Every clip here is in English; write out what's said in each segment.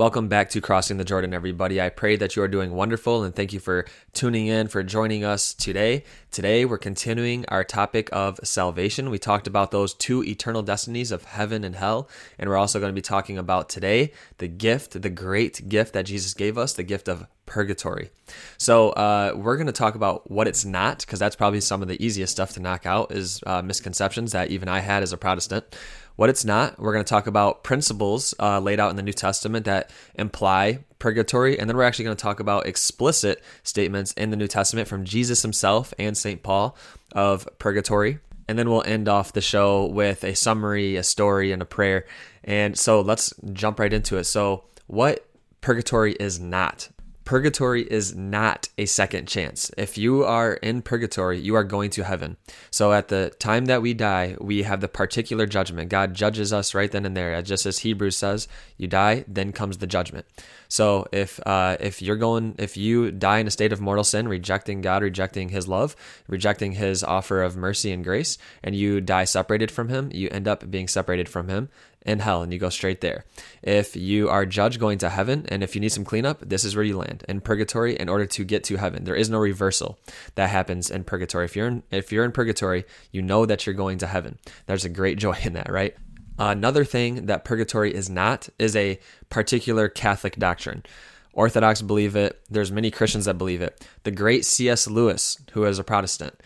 Welcome back to Crossing the Jordan, everybody. I pray that you are doing wonderful and thank you for tuning in, for joining us today. Today, we're continuing our topic of salvation. We talked about those two eternal destinies of heaven and hell, and we're also going to be talking about today the gift, the great gift that Jesus gave us, the gift of purgatory. So, uh, we're going to talk about what it's not, because that's probably some of the easiest stuff to knock out is uh, misconceptions that even I had as a Protestant what it's not. We're going to talk about principles uh, laid out in the New Testament that imply purgatory, and then we're actually going to talk about explicit statements in the New Testament from Jesus himself and St. Paul of purgatory. And then we'll end off the show with a summary, a story, and a prayer. And so let's jump right into it. So, what purgatory is not? Purgatory is not a second chance. If you are in purgatory, you are going to heaven. So at the time that we die, we have the particular judgment. God judges us right then and there. Just as Hebrews says, you die, then comes the judgment. So if uh, if you're going, if you die in a state of mortal sin, rejecting God, rejecting His love, rejecting His offer of mercy and grace, and you die separated from Him, you end up being separated from Him in hell and you go straight there. If you are judged going to heaven and if you need some cleanup, this is where you land in purgatory in order to get to heaven. There is no reversal that happens in purgatory. If you're in, if you're in purgatory, you know that you're going to heaven. There's a great joy in that, right? Another thing that purgatory is not is a particular Catholic doctrine. Orthodox believe it. There's many Christians that believe it. The great C.S. Lewis, who is a Protestant,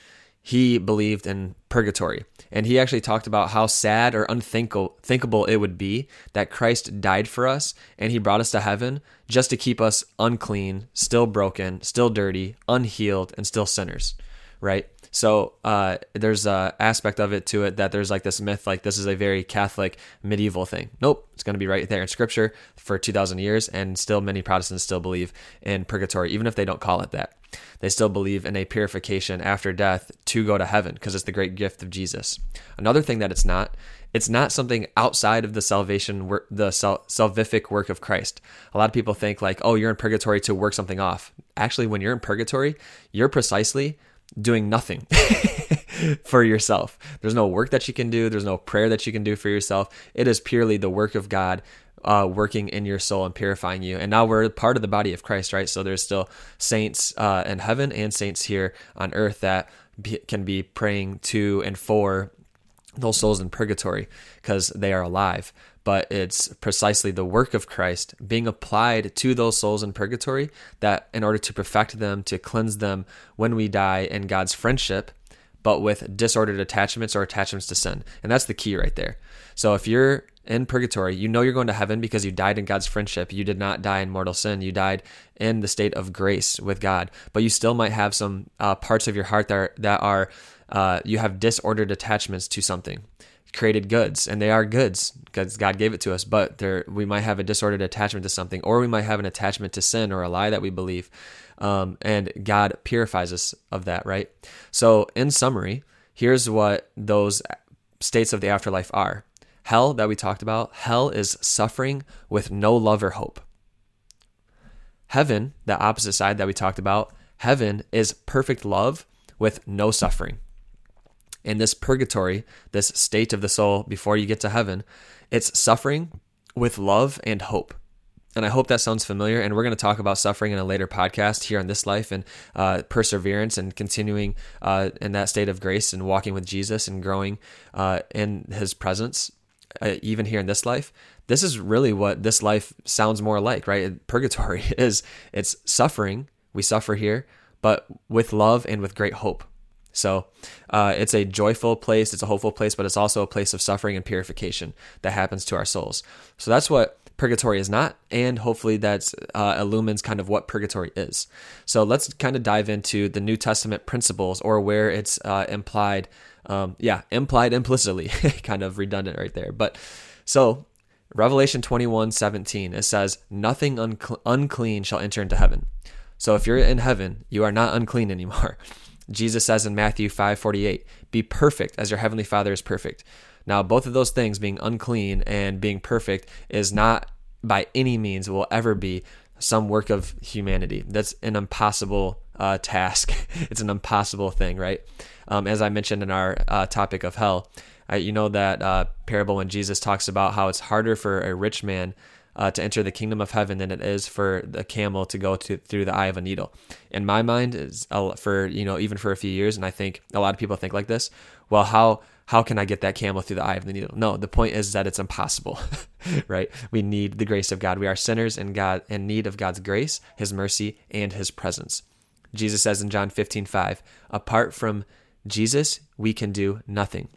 he believed in purgatory. And he actually talked about how sad or unthinkable it would be that Christ died for us and he brought us to heaven just to keep us unclean, still broken, still dirty, unhealed, and still sinners, right? So uh, there's a aspect of it to it that there's like this myth, like this is a very Catholic medieval thing. Nope, it's going to be right there in Scripture for 2,000 years, and still many Protestants still believe in purgatory, even if they don't call it that they still believe in a purification after death to go to heaven because it's the great gift of Jesus. Another thing that it's not, it's not something outside of the salvation work, the salvific work of Christ. A lot of people think like, oh, you're in purgatory to work something off. Actually, when you're in purgatory, you're precisely doing nothing. for yourself. There's no work that you can do. There's no prayer that you can do for yourself. It is purely the work of God uh, working in your soul and purifying you. And now we're part of the body of Christ, right? So there's still saints uh, in heaven and saints here on earth that be, can be praying to and for those souls in purgatory because they are alive. But it's precisely the work of Christ being applied to those souls in purgatory that, in order to perfect them, to cleanse them when we die in God's friendship, but with disordered attachments or attachments to sin. And that's the key right there. So if you're in purgatory, you know you're going to heaven because you died in God's friendship. You did not die in mortal sin. You died in the state of grace with God. But you still might have some uh, parts of your heart that are, that are uh, you have disordered attachments to something created goods and they are goods because God gave it to us but there we might have a disordered attachment to something or we might have an attachment to sin or a lie that we believe um, and God purifies us of that right so in summary here's what those states of the afterlife are Hell, that we talked about, hell is suffering with no love or hope. Heaven, the opposite side that we talked about, heaven is perfect love with no suffering. In this purgatory, this state of the soul before you get to heaven, it's suffering with love and hope. And I hope that sounds familiar. And we're going to talk about suffering in a later podcast here on this life and uh, perseverance and continuing uh, in that state of grace and walking with Jesus and growing uh, in his presence uh, even here in this life, this is really what this life sounds more like, right? Purgatory is it's suffering. We suffer here, but with love and with great hope. So uh, it's a joyful place, it's a hopeful place, but it's also a place of suffering and purification that happens to our souls. So that's what purgatory is not, and hopefully that uh, illumines kind of what purgatory is. So let's kind of dive into the New Testament principles or where it's uh, implied um, yeah, implied implicitly, kind of redundant right there. But so Revelation 21 17, it says, Nothing uncle- unclean shall enter into heaven. So if you're in heaven, you are not unclean anymore. Jesus says in Matthew 5 48, Be perfect as your heavenly Father is perfect. Now, both of those things, being unclean and being perfect, is not by any means will ever be some work of humanity. That's an impossible uh, task. it's an impossible thing, right? Um, as I mentioned in our uh, topic of hell, you know that uh, parable when Jesus talks about how it's harder for a rich man uh, to enter the kingdom of heaven than it is for the camel to go to, through the eye of a needle. In my mind, is for you know even for a few years, and I think a lot of people think like this. Well, how how can I get that camel through the eye of the needle? No, the point is that it's impossible, right? We need the grace of God. We are sinners in God in need of God's grace, His mercy, and His presence. Jesus says in John 15, 5, apart from Jesus, we can do nothing.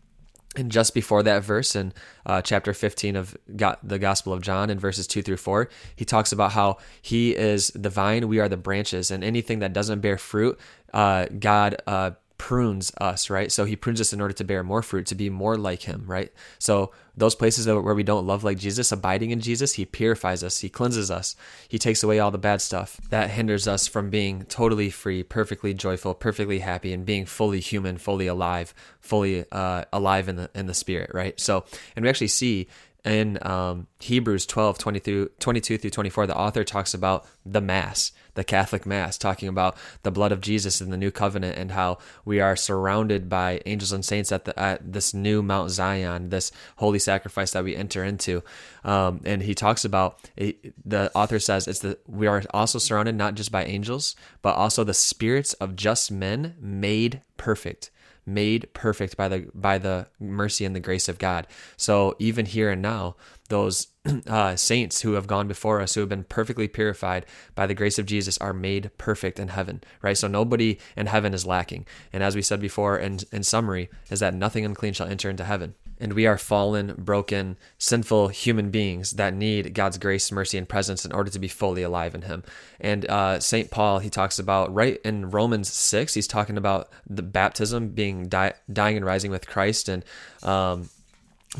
And just before that verse in uh, chapter 15 of God, the Gospel of John, in verses 2 through 4, he talks about how he is the vine, we are the branches, and anything that doesn't bear fruit, uh, God uh, prunes us, right? So he prunes us in order to bear more fruit, to be more like him, right? So those places where we don't love like Jesus, abiding in Jesus, he purifies us, he cleanses us, he takes away all the bad stuff that hinders us from being totally free, perfectly joyful, perfectly happy, and being fully human, fully alive, fully uh, alive in the in the spirit, right? So, and we actually see in um, Hebrews 12, 20 through, 22 through 24, the author talks about the Mass, the Catholic Mass, talking about the blood of Jesus in the new covenant and how we are surrounded by angels and saints at, the, at this new Mount Zion, this holy sacrifice that we enter into. Um, and he talks about, the author says, it's the, we are also surrounded not just by angels, but also the spirits of just men made perfect made perfect by the by the mercy and the grace of God. So even here and now, those uh, saints who have gone before us, who have been perfectly purified by the grace of Jesus, are made perfect in heaven, right? So nobody in heaven is lacking. And as we said before, in, in summary, is that nothing unclean shall enter into heaven. And we are fallen, broken, sinful human beings that need God's grace, mercy, and presence in order to be fully alive in Him. And uh, St. Paul, he talks about, right in Romans 6, he's talking about the baptism being die, dying and rising with Christ. And um,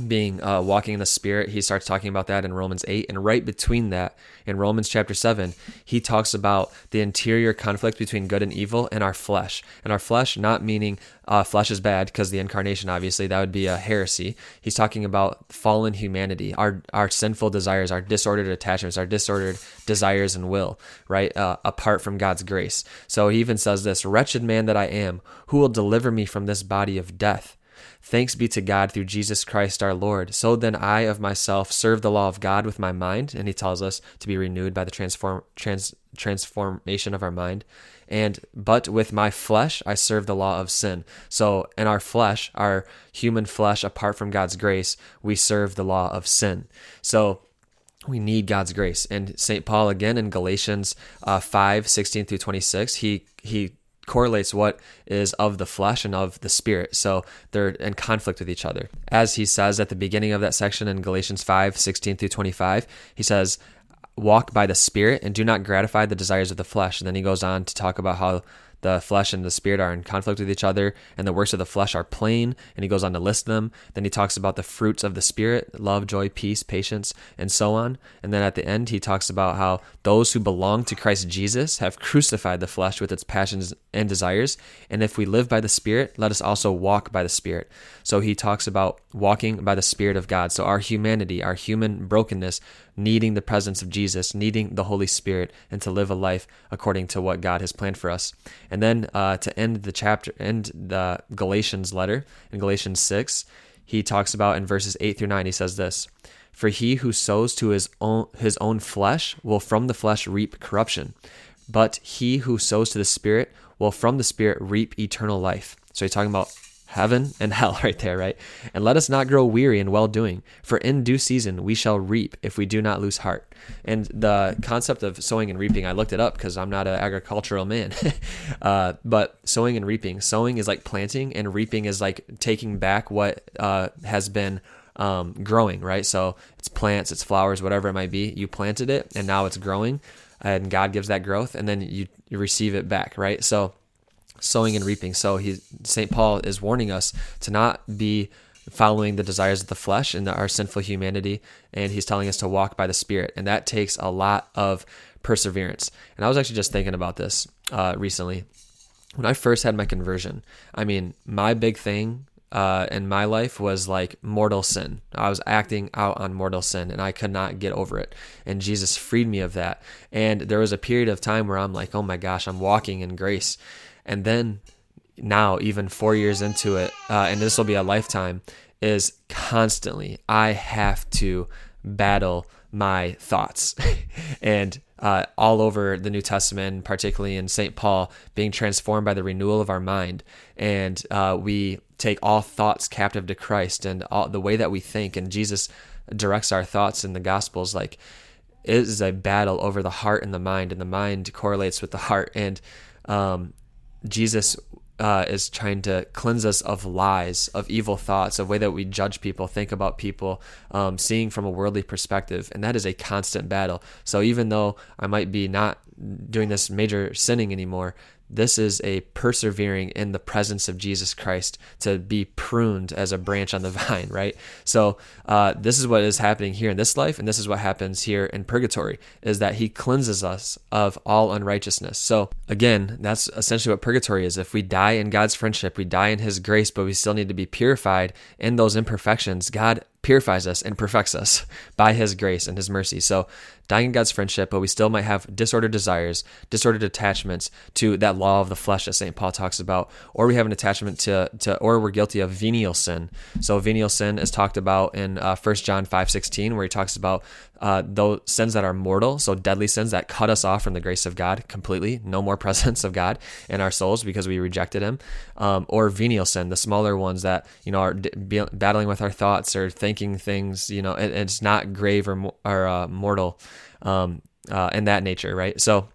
being uh, walking in the spirit he starts talking about that in romans 8 and right between that in romans chapter 7 he talks about the interior conflict between good and evil and our flesh. And our flesh not meaning uh, flesh is bad because the incarnation obviously that would be a heresy. He's talking about fallen humanity our our sinful desires our disordered attachments our disordered desires and will right uh, apart from god's grace. So he even says this wretched man that i am who will deliver me from this body of death Thanks be to God through Jesus Christ our Lord. So then I of myself serve the law of God with my mind, and he tells us to be renewed by the transform trans, transformation of our mind. And but with my flesh I serve the law of sin. So in our flesh, our human flesh, apart from God's grace, we serve the law of sin. So we need God's grace. And St. Paul again in Galatians uh, 5, 16 through 26, he he correlates what is of the flesh and of the spirit. So they're in conflict with each other. As he says at the beginning of that section in Galatians 5 16 through 25, he says, Walk by the spirit and do not gratify the desires of the flesh. And then he goes on to talk about how the flesh and the spirit are in conflict with each other, and the works of the flesh are plain. And he goes on to list them. Then he talks about the fruits of the spirit love, joy, peace, patience, and so on. And then at the end, he talks about how those who belong to Christ Jesus have crucified the flesh with its passions and desires. And if we live by the spirit, let us also walk by the spirit. So he talks about walking by the spirit of God. So our humanity, our human brokenness, needing the presence of Jesus, needing the Holy Spirit, and to live a life according to what God has planned for us. And then uh, to end the chapter, end the Galatians letter in Galatians 6, he talks about in verses 8 through 9, he says this For he who sows to his own, his own flesh will from the flesh reap corruption, but he who sows to the Spirit will from the Spirit reap eternal life. So he's talking about heaven and hell right there, right? And let us not grow weary in well doing, for in due season we shall reap if we do not lose heart. And the concept of sowing and reaping, I looked it up because I'm not an agricultural man. uh, but sowing and reaping, sowing is like planting, and reaping is like taking back what uh, has been. Um, growing, right? So it's plants, it's flowers, whatever it might be. You planted it and now it's growing, and God gives that growth, and then you, you receive it back, right? So sowing and reaping. So he St. Paul is warning us to not be following the desires of the flesh and our sinful humanity and he's telling us to walk by the spirit and that takes a lot of perseverance. And I was actually just thinking about this uh, recently. When I first had my conversion, I mean, my big thing uh, in my life was like mortal sin. I was acting out on mortal sin and I could not get over it. And Jesus freed me of that. And there was a period of time where I'm like, oh my gosh, I'm walking in grace. And then now, even four years into it, uh, and this will be a lifetime, is constantly I have to battle my thoughts. and uh, all over the New Testament, particularly in St. Paul, being transformed by the renewal of our mind. And uh, we take all thoughts captive to Christ and all, the way that we think. And Jesus directs our thoughts in the Gospels like it is a battle over the heart and the mind, and the mind correlates with the heart. And um, Jesus uh, is trying to cleanse us of lies, of evil thoughts, of way that we judge people, think about people, um, seeing from a worldly perspective, and that is a constant battle. So even though I might be not doing this major sinning anymore, this is a persevering in the presence of Jesus Christ to be pruned as a branch on the vine, right? So uh, this is what is happening here in this life, and this is what happens here in purgatory: is that He cleanses us of all unrighteousness. So again, that's essentially what purgatory is. If we die in God's friendship, we die in His grace, but we still need to be purified in those imperfections. God purifies us and perfects us by his grace and his mercy. So, dying in God's friendship, but we still might have disordered desires, disordered attachments to that law of the flesh that St. Paul talks about, or we have an attachment to, to or we're guilty of venial sin. So, venial sin is talked about in uh, 1 John 5 16, where he talks about uh, those sins that are mortal, so deadly sins that cut us off from the grace of God completely, no more presence of God in our souls because we rejected Him, um, or venial sin, the smaller ones that you know are battling with our thoughts or thinking things, you know, it, it's not grave or or uh, mortal, um, uh, in that nature, right? So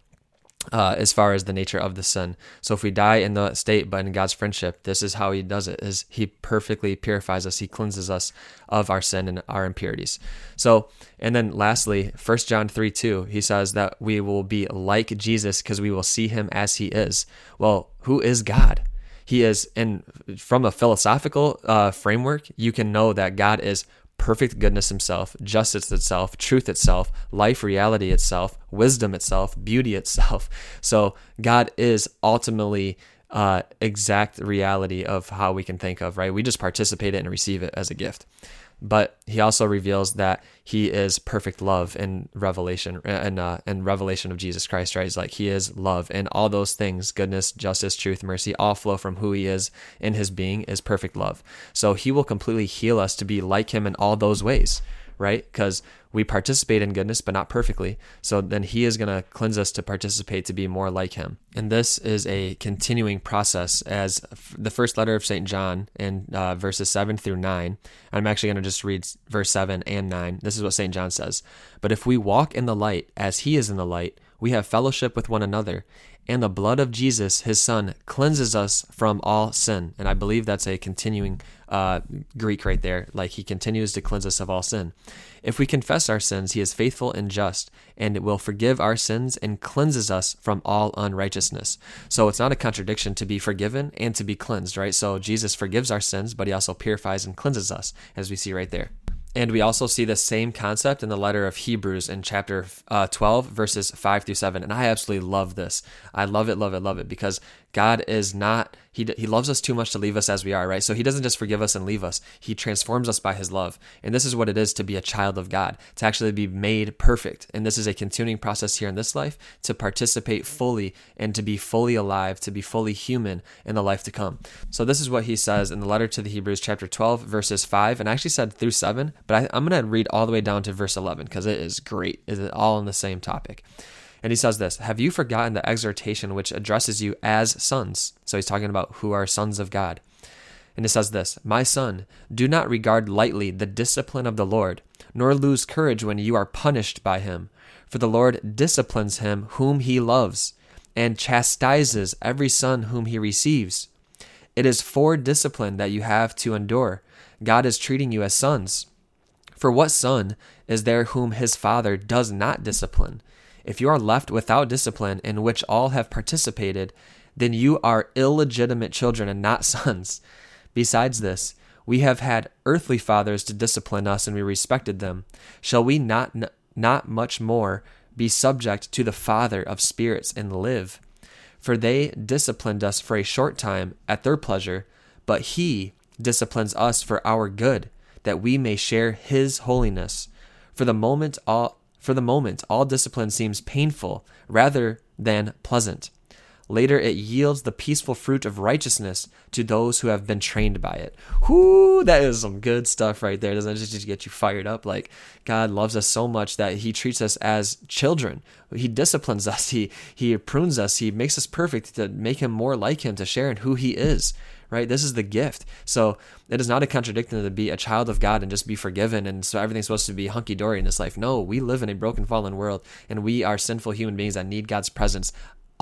uh, as far as the nature of the sin. So if we die in the state, but in God's friendship, this is how He does it: is He perfectly purifies us, He cleanses us of our sin and our impurities. So, and then lastly, First John three two, He says that we will be like Jesus because we will see Him as He is. Well, who is God? He is, and from a philosophical uh, framework, you can know that God is perfect goodness himself, justice itself, truth itself, life reality itself, wisdom itself, beauty itself. So God is ultimately uh, exact reality of how we can think of, right? We just participate in and receive it as a gift. But he also reveals that he is perfect love in revelation and uh, in revelation of Jesus Christ right? He's like he is love and all those things goodness justice truth mercy all flow from who he is in his being is perfect love. So he will completely heal us to be like him in all those ways right because we participate in goodness, but not perfectly. So then He is going to cleanse us to participate to be more like Him. And this is a continuing process as the first letter of St. John in uh, verses 7 through 9. I'm actually going to just read verse 7 and 9. This is what St. John says But if we walk in the light as He is in the light, we have fellowship with one another and the blood of Jesus, his son, cleanses us from all sin. And I believe that's a continuing uh, Greek right there. Like he continues to cleanse us of all sin. If we confess our sins, he is faithful and just, and will forgive our sins and cleanses us from all unrighteousness. So it's not a contradiction to be forgiven and to be cleansed, right? So Jesus forgives our sins, but he also purifies and cleanses us, as we see right there. And we also see the same concept in the letter of Hebrews in chapter uh, 12, verses 5 through 7. And I absolutely love this. I love it, love it, love it because God is not, he, he loves us too much to leave us as we are, right? So he doesn't just forgive us and leave us, he transforms us by his love. And this is what it is to be a child of God, to actually be made perfect. And this is a continuing process here in this life to participate fully and to be fully alive, to be fully human in the life to come. So this is what he says in the letter to the Hebrews, chapter 12, verses 5. And I actually said through 7, but I, I'm going to read all the way down to verse 11 because it is great. It's all on the same topic. And he says this Have you forgotten the exhortation which addresses you as sons? So he's talking about who are sons of God. And it says this My son, do not regard lightly the discipline of the Lord, nor lose courage when you are punished by him. For the Lord disciplines him whom he loves, and chastises every son whom he receives. It is for discipline that you have to endure. God is treating you as sons. For what son is there whom his father does not discipline? If you are left without discipline in which all have participated, then you are illegitimate children and not sons. Besides this, we have had earthly fathers to discipline us and we respected them. Shall we not not much more be subject to the Father of spirits and live? For they disciplined us for a short time at their pleasure, but he disciplines us for our good, that we may share his holiness. For the moment all for the moment, all discipline seems painful rather than pleasant, Later, it yields the peaceful fruit of righteousness to those who have been trained by it. Whoo, that is some good stuff right there. Doesn't it just get you fired up? Like God loves us so much that He treats us as children. He disciplines us. He He prunes us. He makes us perfect to make Him more like Him, to share in who He is. Right? This is the gift. So it is not a contradiction to be a child of God and just be forgiven and so everything's supposed to be hunky dory in this life. No, we live in a broken, fallen world and we are sinful human beings that need God's presence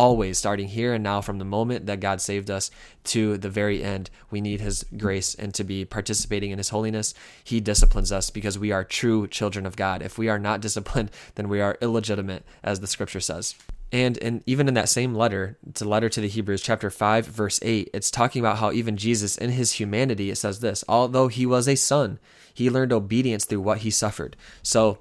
always starting here and now from the moment that God saved us to the very end. We need His grace and to be participating in His holiness. He disciplines us because we are true children of God. If we are not disciplined, then we are illegitimate, as the scripture says. And in, even in that same letter, it's a letter to the Hebrews, chapter 5, verse 8, it's talking about how even Jesus, in his humanity, it says this although he was a son, he learned obedience through what he suffered. So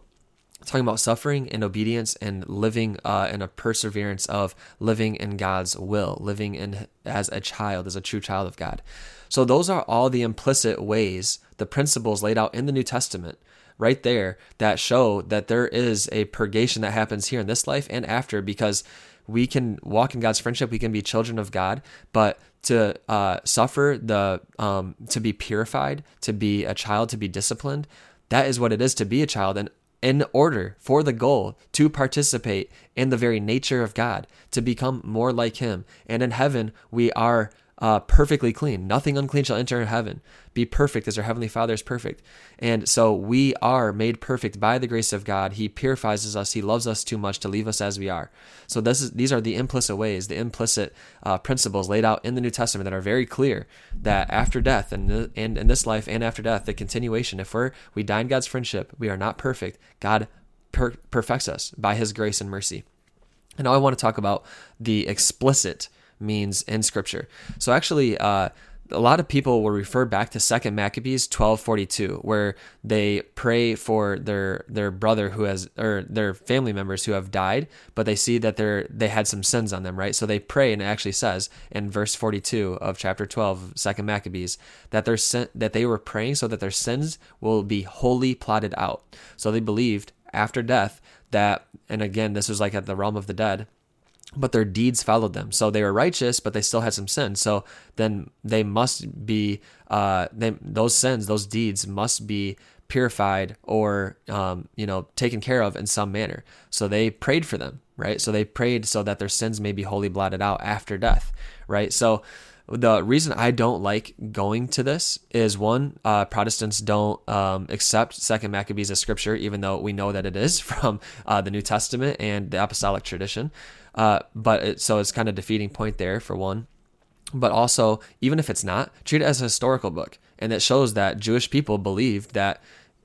talking about suffering and obedience and living uh, in a perseverance of living in God's will, living in as a child, as a true child of God. So those are all the implicit ways, the principles laid out in the New Testament, right there, that show that there is a purgation that happens here in this life and after, because we can walk in God's friendship, we can be children of God, but to uh, suffer the um, to be purified, to be a child, to be disciplined, that is what it is to be a child. And in order for the goal to participate in the very nature of God, to become more like Him. And in heaven, we are uh, perfectly clean. Nothing unclean shall enter heaven. Be perfect as our Heavenly Father is perfect. And so we are made perfect by the grace of God. He purifies us. He loves us too much to leave us as we are. So is, these are the implicit ways, the implicit uh, principles laid out in the New Testament that are very clear that after death and, and in this life and after death, the continuation, if we're, we die in God's friendship, we are not perfect. God per- perfects us by His grace and mercy. And now I want to talk about the explicit means in Scripture. So actually, uh, a lot of people will refer back to Second Maccabees twelve forty two, where they pray for their their brother who has or their family members who have died, but they see that they're they had some sins on them, right? So they pray, and it actually says in verse forty two of chapter 12, Second Maccabees, that their sin, that they were praying so that their sins will be wholly plotted out. So they believed after death that, and again, this was like at the realm of the dead but their deeds followed them. So they were righteous, but they still had some sin. So then they must be, uh, they, those sins, those deeds must be purified or, um, you know, taken care of in some manner. So they prayed for them, right? So they prayed so that their sins may be wholly blotted out after death, right? So the reason I don't like going to this is one, uh, Protestants don't um, accept Second Maccabees as scripture, even though we know that it is from uh, the New Testament and the apostolic tradition. Uh, but it, so it's kind of defeating point there for one. But also, even if it's not, treat it as a historical book, and it shows that Jewish people believed that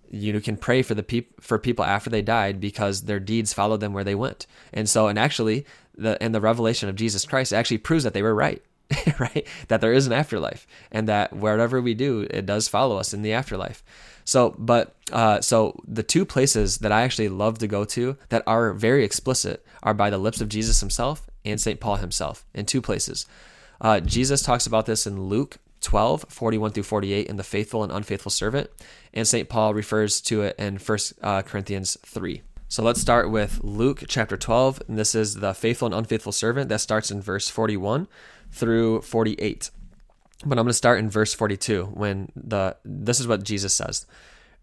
you can pray for the peop- for people after they died because their deeds followed them where they went. And so, and actually, the and the revelation of Jesus Christ actually proves that they were right. right? That there is an afterlife and that wherever we do, it does follow us in the afterlife. So, but, uh, so the two places that I actually love to go to that are very explicit are by the lips of Jesus himself and St. Paul himself in two places. Uh, Jesus talks about this in Luke 12, 41 through 48 in the faithful and unfaithful servant. And St. Paul refers to it in 1 uh, Corinthians 3. So let's start with Luke chapter 12. And this is the faithful and unfaithful servant that starts in verse 41 through 48. But I'm going to start in verse 42 when the this is what Jesus says.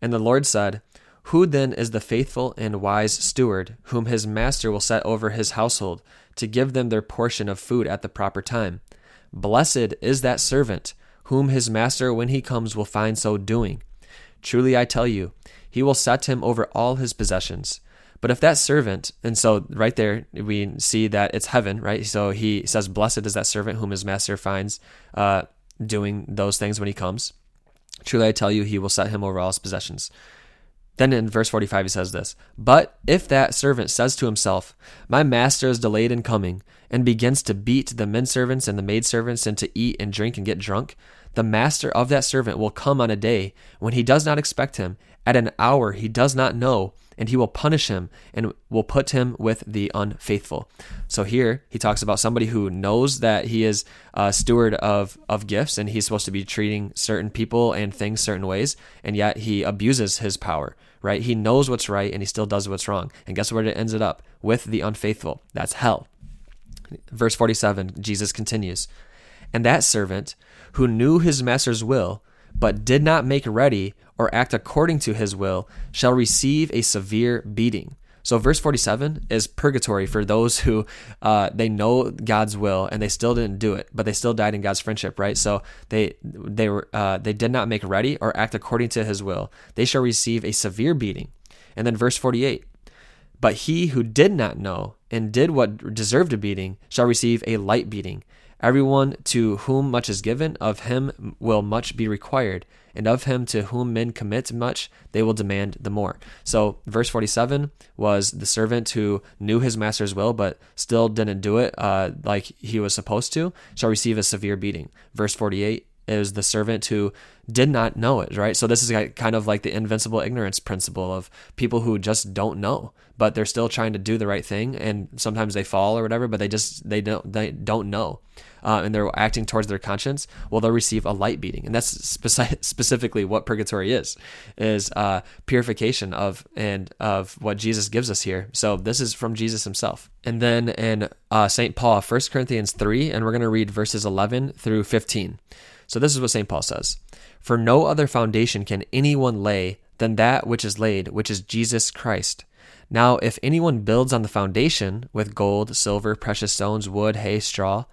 And the Lord said, "Who then is the faithful and wise steward whom his master will set over his household to give them their portion of food at the proper time? Blessed is that servant whom his master when he comes will find so doing. Truly I tell you, he will set him over all his possessions." But if that servant, and so right there we see that it's heaven, right? So he says, "Blessed is that servant whom his master finds uh, doing those things when he comes. Truly I tell you, he will set him over all his possessions." Then in verse 45 he says this, "But if that servant says to himself, My master is delayed in coming, and begins to beat the men servants and the maid servants, and to eat and drink and get drunk, the master of that servant will come on a day when he does not expect him, at an hour he does not know, and he will punish him and will put him with the unfaithful. So here he talks about somebody who knows that he is a steward of, of gifts and he's supposed to be treating certain people and things certain ways, and yet he abuses his power, right? He knows what's right and he still does what's wrong. And guess where it ends it up? With the unfaithful. That's hell. Verse 47, Jesus continues, And that servant who knew his master's will, but did not make ready or act according to his will, shall receive a severe beating. So verse 47 is purgatory for those who uh, they know God's will and they still didn't do it, but they still died in God's friendship, right? So they they were uh, they did not make ready or act according to His will. They shall receive a severe beating. And then verse 48, but he who did not know and did what deserved a beating shall receive a light beating. Everyone to whom much is given, of him will much be required, and of him to whom men commit much, they will demand the more. So, verse 47 was the servant who knew his master's will, but still didn't do it uh, like he was supposed to, shall receive a severe beating. Verse 48 is the servant who did not know it, right? So this is kind of like the invincible ignorance principle of people who just don't know, but they're still trying to do the right thing, and sometimes they fall or whatever, but they just they don't they don't know, uh, and they're acting towards their conscience. Well, they'll receive a light beating, and that's speci- specifically what purgatory is, is uh, purification of and of what Jesus gives us here. So this is from Jesus Himself, and then in uh, Saint Paul, 1 Corinthians three, and we're going to read verses eleven through fifteen. So this is what St. Paul says For no other foundation can anyone lay than that which is laid, which is Jesus Christ. Now, if anyone builds on the foundation with gold, silver, precious stones, wood, hay, straw,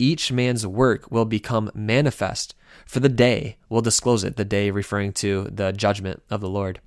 each man's work will become manifest, for the day will disclose it, the day referring to the judgment of the Lord.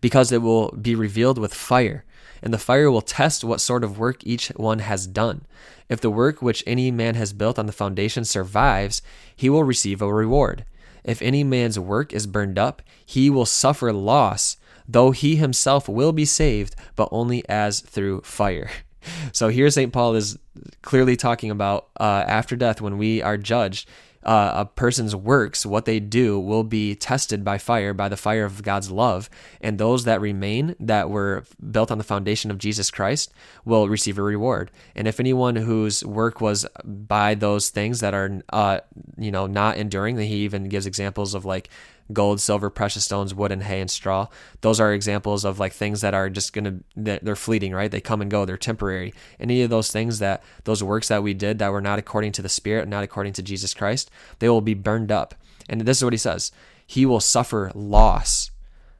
Because it will be revealed with fire, and the fire will test what sort of work each one has done. If the work which any man has built on the foundation survives, he will receive a reward. If any man's work is burned up, he will suffer loss, though he himself will be saved, but only as through fire. So here St. Paul is clearly talking about uh, after death when we are judged uh, a person's works, what they do, will be tested by fire, by the fire of God's love. And those that remain, that were built on the foundation of Jesus Christ, will receive a reward. And if anyone whose work was by those things that are, uh, you know, not enduring, then he even gives examples of like gold, silver, precious stones, wood, and hay and straw. Those are examples of like things that are just gonna they're fleeting, right? They come and go, they're temporary. Any of those things that those works that we did that were not according to the Spirit, not according to Jesus Christ, they will be burned up. And this is what he says: He will suffer loss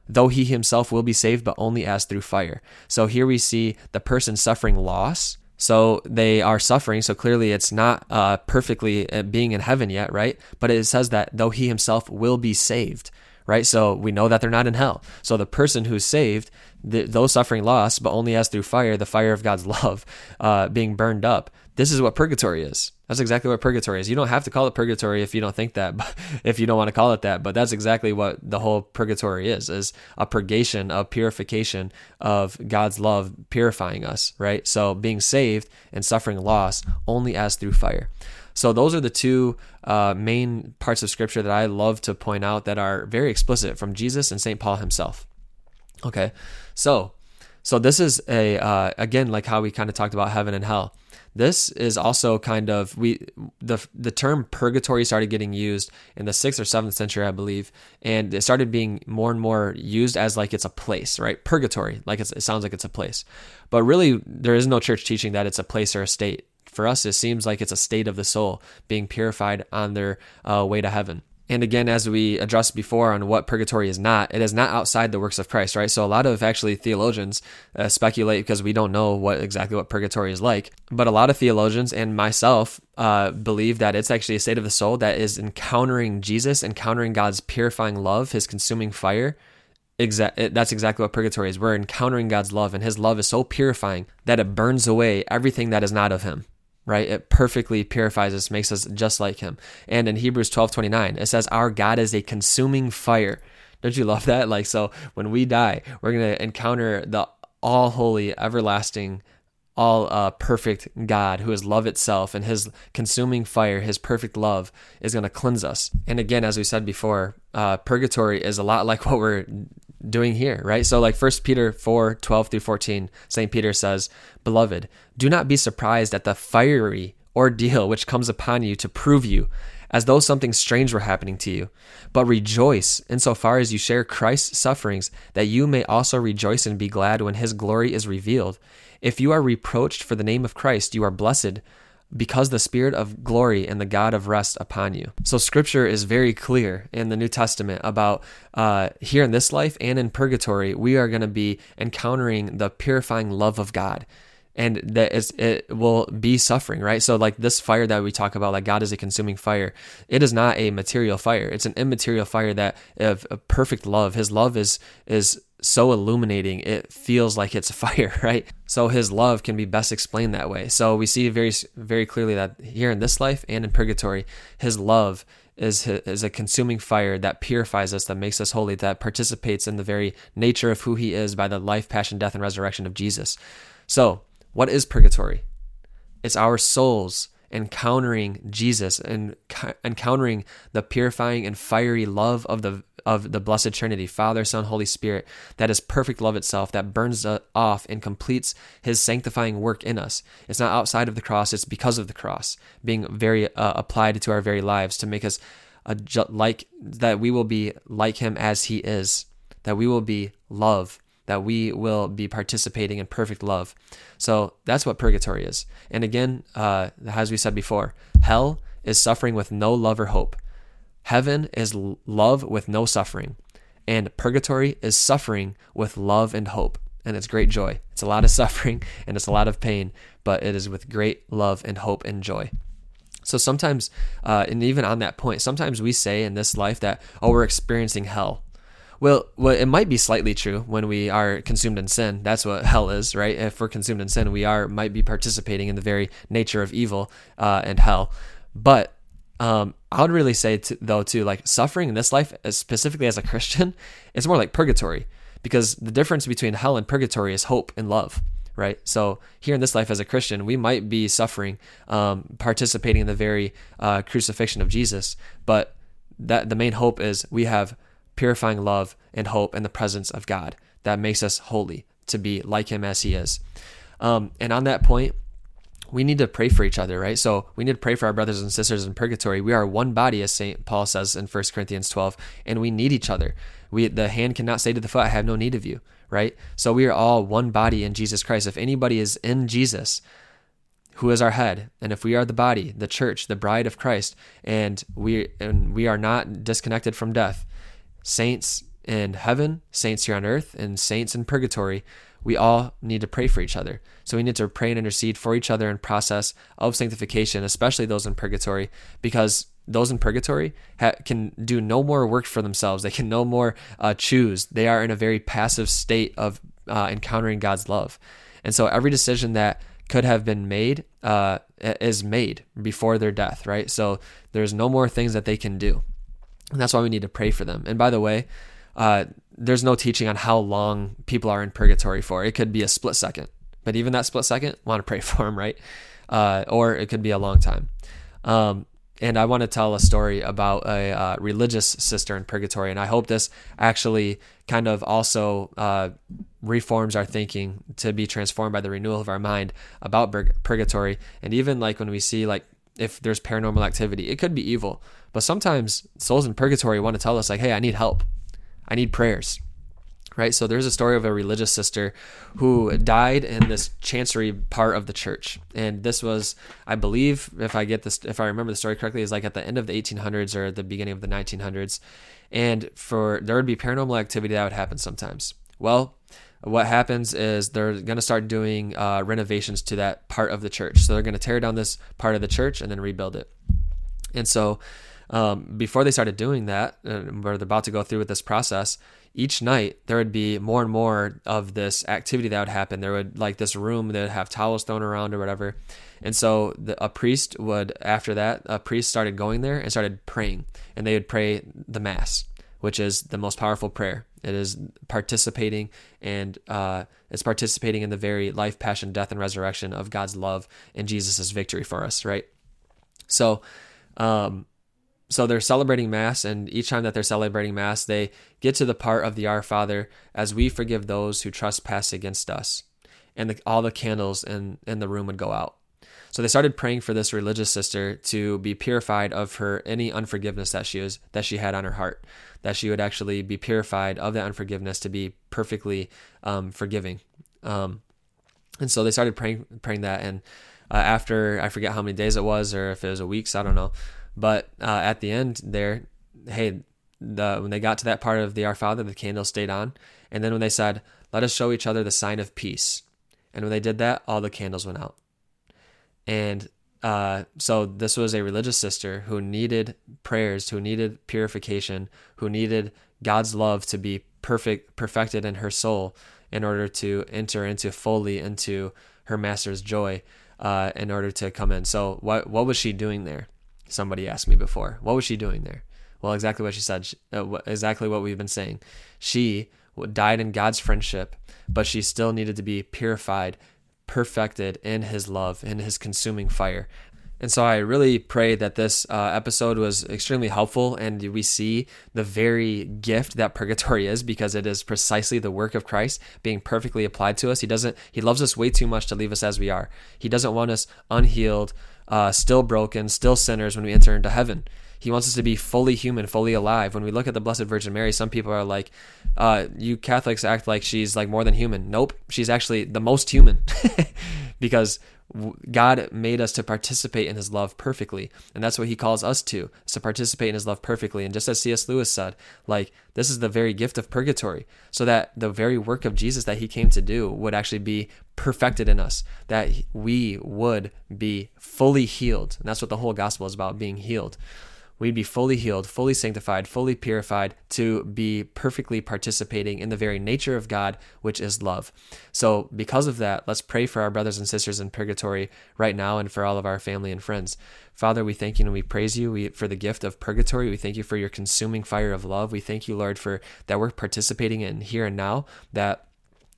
though he himself will be saved, but only as through fire. So here we see the person suffering loss so they are suffering. So clearly, it's not uh, perfectly uh, being in heaven yet, right? But it says that though he himself will be saved, right? So we know that they're not in hell. So the person who's saved, the, those suffering loss, but only as through fire, the fire of God's love, uh, being burned up. This is what purgatory is. That's exactly what purgatory is. You don't have to call it purgatory if you don't think that, if you don't want to call it that. But that's exactly what the whole purgatory is: is a purgation, a purification of God's love purifying us, right? So being saved and suffering loss only as through fire. So those are the two uh, main parts of Scripture that I love to point out that are very explicit from Jesus and Saint Paul himself. Okay, so so this is a uh, again like how we kind of talked about heaven and hell. This is also kind of we the the term purgatory started getting used in the sixth or seventh century, I believe, and it started being more and more used as like it's a place, right? Purgatory, like it sounds like it's a place, but really there is no church teaching that it's a place or a state. For us, it seems like it's a state of the soul being purified on their uh, way to heaven. And again, as we addressed before on what purgatory is not, it is not outside the works of Christ, right? So a lot of actually theologians uh, speculate because we don't know what exactly what purgatory is like. But a lot of theologians and myself uh, believe that it's actually a state of the soul that is encountering Jesus, encountering God's purifying love, His consuming fire. Exa- that's exactly what purgatory is. We're encountering God's love, and His love is so purifying that it burns away everything that is not of Him right? It perfectly purifies us, makes us just like him. And in Hebrews 12 29, it says, Our God is a consuming fire. Don't you love that? Like, so when we die, we're going to encounter the all holy, everlasting, all uh, perfect God who is love itself, and his consuming fire, his perfect love, is going to cleanse us. And again, as we said before, uh, purgatory is a lot like what we're doing here, right? So like First Peter 4, 12 through 14, St. Peter says, Beloved, do not be surprised at the fiery ordeal which comes upon you to prove you, as though something strange were happening to you. But rejoice insofar as you share Christ's sufferings, that you may also rejoice and be glad when his glory is revealed. If you are reproached for the name of Christ, you are blessed because the spirit of glory and the God of rest upon you. So scripture is very clear in the New Testament about uh, here in this life and in purgatory, we are going to be encountering the purifying love of God. And that is it will be suffering right? So like this fire that we talk about like god is a consuming fire it is not a material fire. It's an immaterial fire that of a perfect love. His love is is so illuminating it feels like it's fire right? So his love can be best explained that way. So we see very very clearly that here in this life and in purgatory his love is is a consuming fire that purifies us that makes us holy that participates in the very nature of who he is by the life passion death and resurrection of Jesus. So what is purgatory? It's our souls encountering Jesus and encountering the purifying and fiery love of the of the blessed Trinity, Father, Son, Holy Spirit, that is perfect love itself that burns off and completes his sanctifying work in us. It's not outside of the cross, it's because of the cross being very uh, applied to our very lives to make us a like that we will be like him as he is, that we will be love that we will be participating in perfect love. So that's what purgatory is. And again, uh, as we said before, hell is suffering with no love or hope. Heaven is love with no suffering. And purgatory is suffering with love and hope. And it's great joy. It's a lot of suffering and it's a lot of pain, but it is with great love and hope and joy. So sometimes, uh, and even on that point, sometimes we say in this life that, oh, we're experiencing hell. Well, well, it might be slightly true when we are consumed in sin. That's what hell is, right? If we're consumed in sin, we are might be participating in the very nature of evil uh, and hell. But um, I would really say, to, though, too, like suffering in this life, specifically as a Christian, it's more like purgatory because the difference between hell and purgatory is hope and love right? So here in this life as a Christian, we might be suffering, um, participating in the very uh, crucifixion of Jesus, but that the main hope is we have purifying love and hope and the presence of God that makes us holy to be like Him as He is. Um, and on that point, we need to pray for each other, right? So we need to pray for our brothers and sisters in purgatory. We are one body, as St. Paul says in 1 Corinthians 12, and we need each other. We the hand cannot say to the foot, I have no need of you, right? So we are all one body in Jesus Christ. If anybody is in Jesus, who is our head and if we are the body the church the bride of christ and we and we are not disconnected from death saints in heaven, saints here on earth, and saints in purgatory, we all need to pray for each other. So we need to pray and intercede for each other in process of sanctification, especially those in purgatory, because those in purgatory ha- can do no more work for themselves. They can no more uh, choose. They are in a very passive state of uh, encountering God's love. And so every decision that could have been made uh, is made before their death, right? So there's no more things that they can do. And that's why we need to pray for them. And by the way, uh, there's no teaching on how long people are in purgatory for. It could be a split second, but even that split second, want to pray for them, right? Uh, or it could be a long time. Um, and I want to tell a story about a uh, religious sister in purgatory, and I hope this actually kind of also uh, reforms our thinking to be transformed by the renewal of our mind about purgatory. And even like when we see like if there's paranormal activity. It could be evil, but sometimes souls in purgatory want to tell us, like, hey, I need help. I need prayers. Right? So there's a story of a religious sister who died in this chancery part of the church. And this was, I believe, if I get this, if I remember the story correctly, is like at the end of the 1800s or the beginning of the 1900s. And for there would be paranormal activity that would happen sometimes. Well, what happens is they're going to start doing uh, renovations to that part of the church. So they're going to tear down this part of the church and then rebuild it. And so um, before they started doing that, uh, where they're about to go through with this process, each night there would be more and more of this activity that would happen. There would like this room that would have towels thrown around or whatever. And so the, a priest would, after that, a priest started going there and started praying, and they would pray the mass, which is the most powerful prayer. It is participating and uh, it's participating in the very life, passion, death, and resurrection of God's love and Jesus' victory for us, right? So, um, so they're celebrating mass, and each time that they're celebrating mass, they get to the part of the Our Father as we forgive those who trespass against us, and the, all the candles in in the room would go out. So they started praying for this religious sister to be purified of her any unforgiveness that she was that she had on her heart, that she would actually be purified of that unforgiveness to be perfectly um, forgiving. Um, and so they started praying praying that, and uh, after I forget how many days it was, or if it was a weeks, I don't know. But uh, at the end, there, hey, the when they got to that part of the Our Father, the candle stayed on, and then when they said, "Let us show each other the sign of peace," and when they did that, all the candles went out. And uh, so this was a religious sister who needed prayers, who needed purification, who needed God's love to be perfect, perfected in her soul in order to enter into fully into her master's joy, uh, in order to come in. So what what was she doing there? Somebody asked me before. What was she doing there? Well, exactly what she said. Uh, exactly what we've been saying. She died in God's friendship, but she still needed to be purified perfected in his love, in his consuming fire. And so I really pray that this uh, episode was extremely helpful and we see the very gift that purgatory is because it is precisely the work of Christ being perfectly applied to us. He doesn't, he loves us way too much to leave us as we are. He doesn't want us unhealed, uh, still broken, still sinners when we enter into heaven. He wants us to be fully human, fully alive. When we look at the Blessed Virgin Mary, some people are like, uh, "You Catholics act like she's like more than human." Nope, she's actually the most human, because God made us to participate in His love perfectly, and that's what He calls us to: is to participate in His love perfectly. And just as C.S. Lewis said, like this is the very gift of purgatory, so that the very work of Jesus that He came to do would actually be perfected in us, that we would be fully healed. And that's what the whole gospel is about: being healed we'd be fully healed, fully sanctified, fully purified to be perfectly participating in the very nature of God, which is love. So, because of that, let's pray for our brothers and sisters in purgatory right now and for all of our family and friends. Father, we thank you and we praise you for the gift of purgatory. We thank you for your consuming fire of love. We thank you, Lord, for that we're participating in here and now, that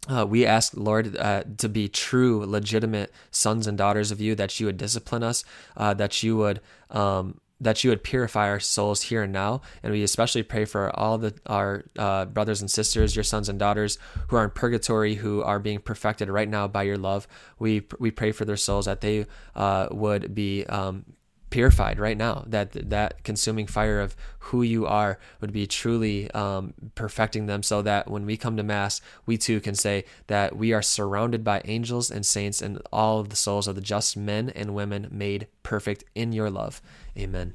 uh, we ask, Lord, uh, to be true, legitimate sons and daughters of you, that you would discipline us, uh, that you would um, that you would purify our souls here and now. And we especially pray for all the our uh, brothers and sisters, your sons and daughters who are in purgatory, who are being perfected right now by your love. We we pray for their souls that they uh, would be um, purified right now that that consuming fire of who you are would be truly um, perfecting them so that when we come to mass we too can say that we are surrounded by angels and saints and all of the souls of the just men and women made perfect in your love Amen.